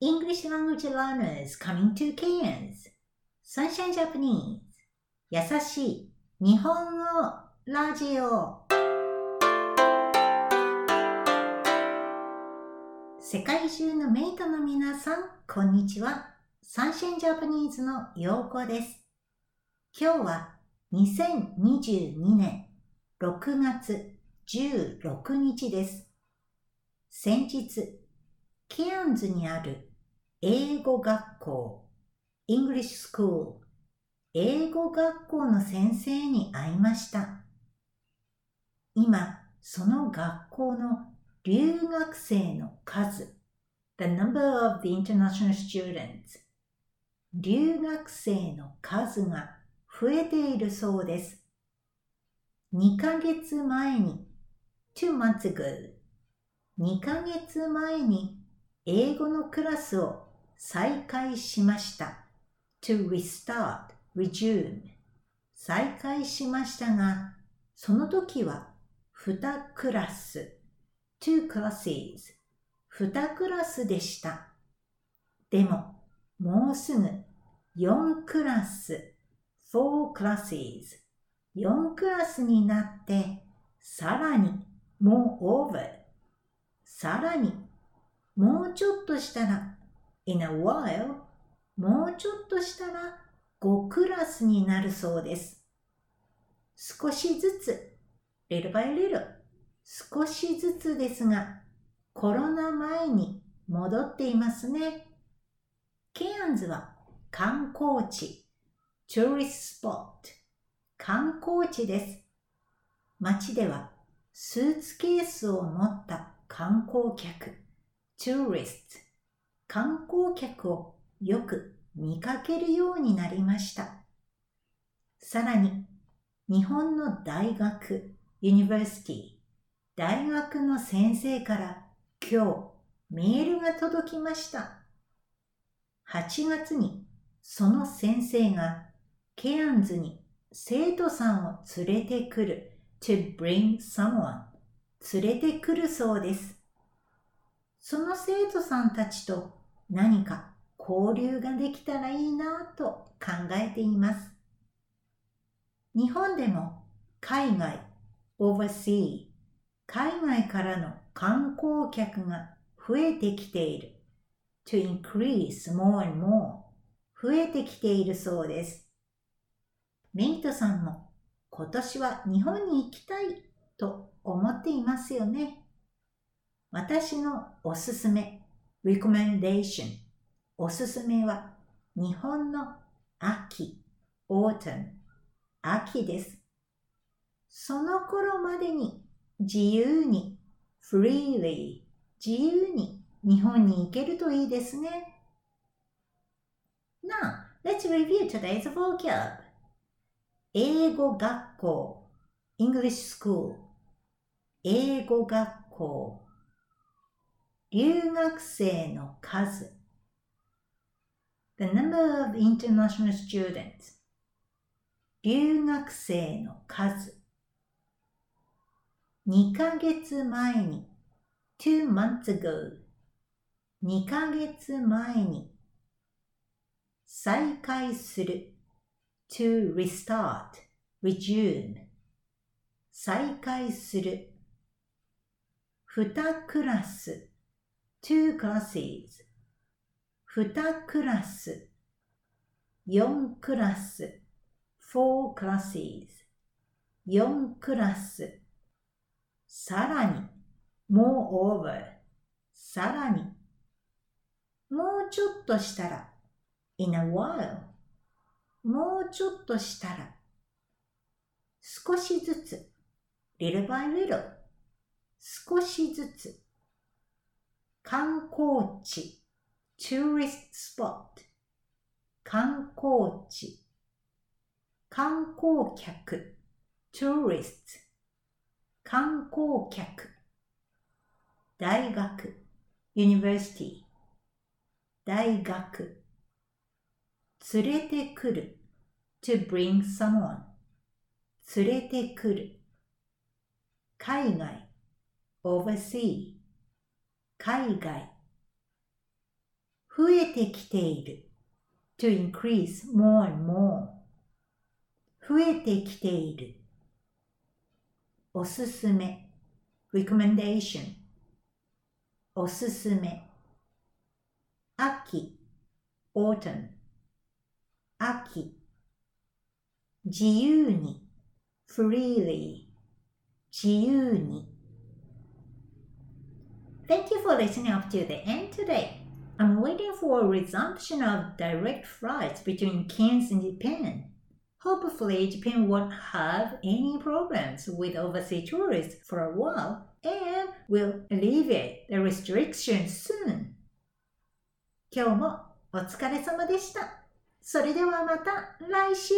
English language learners coming to Cairns Sunshine Japanese 優しい日本語ラジオ世界中のメイトの皆さん、こんにちは。サンシャインジャパニーズのようこです。今日は2022年6月16日です。先日、ケアンズにある英語学校、English School、英語学校の先生に会いました。今、その学校の留学生の数、the number of the international students、留学生の数が増えているそうです。2ヶ月前に、two months ago、2ヶ月前に英語のクラスを再開しました。to restart, resume. 再開しましたが、その時は2クラス。Two classes. 2クラスでした。でも、もうすぐ4クラス。Four classes. 4クラスになって、さらに moreover さらにもうちょっとしたら in a while もうちょっとしたら5クラスになるそうです。少しずつ、little by little 少しずつですが、コロナ前に戻っていますね。ケアンズは観光地、 tourist spot、観光地です。街ではスーツケースを持った観光客、 tourist、観光客をよく見かけるようになりました。さらに、日本の大学、 university、大学の先生から今日メールが届きました。8月にその先生がケアンズに生徒さんを連れてくる to bring someone 連れてくるそうです。その生徒さんたちと何か交流ができたらいいなと考えています。日本でも海外、oversea、海外からの観光客が増えてきている。to increase more and more 増えてきているそうです。メイトさんも今年は日本に行きたいと思っていますよね。私のおすすめ recommendation おすすめは日本の秋 autumn 秋です。その頃までに自由に freely 自由に日本に行けるといいですね。Now, let's review today's vocab. 英語学校 English School 英語学校留学生の数 The number of international students 留学生の数2ヶ月前に two months ago 2ヶ月前に再開する to restart resume 再開する2クラス two classes 2クラス4クラス four classes 4クラスさらに moreover さらにもうちょっとしたら in a while もうちょっとしたら少しずつ little by little 少しずつ観光地 tourist spot 観光地観光客 tourist 観光客大学 university 大学連れてくる to bring someone 連れてくる海外 oversee 海外増えてきている。to increase more and more 増えてきている。おすすめ recommendation おすすめ。秋 autumn 秋自由に freely 自由に Thank you for listening up to the end today. I'm waiting for a resumption of direct flights between Cairns and Japan. Hopefully, Japan won't have any problems with overseas tourists for a while and will alleviate the restrictions soon. 今日もお疲れ様でした。それではまた来週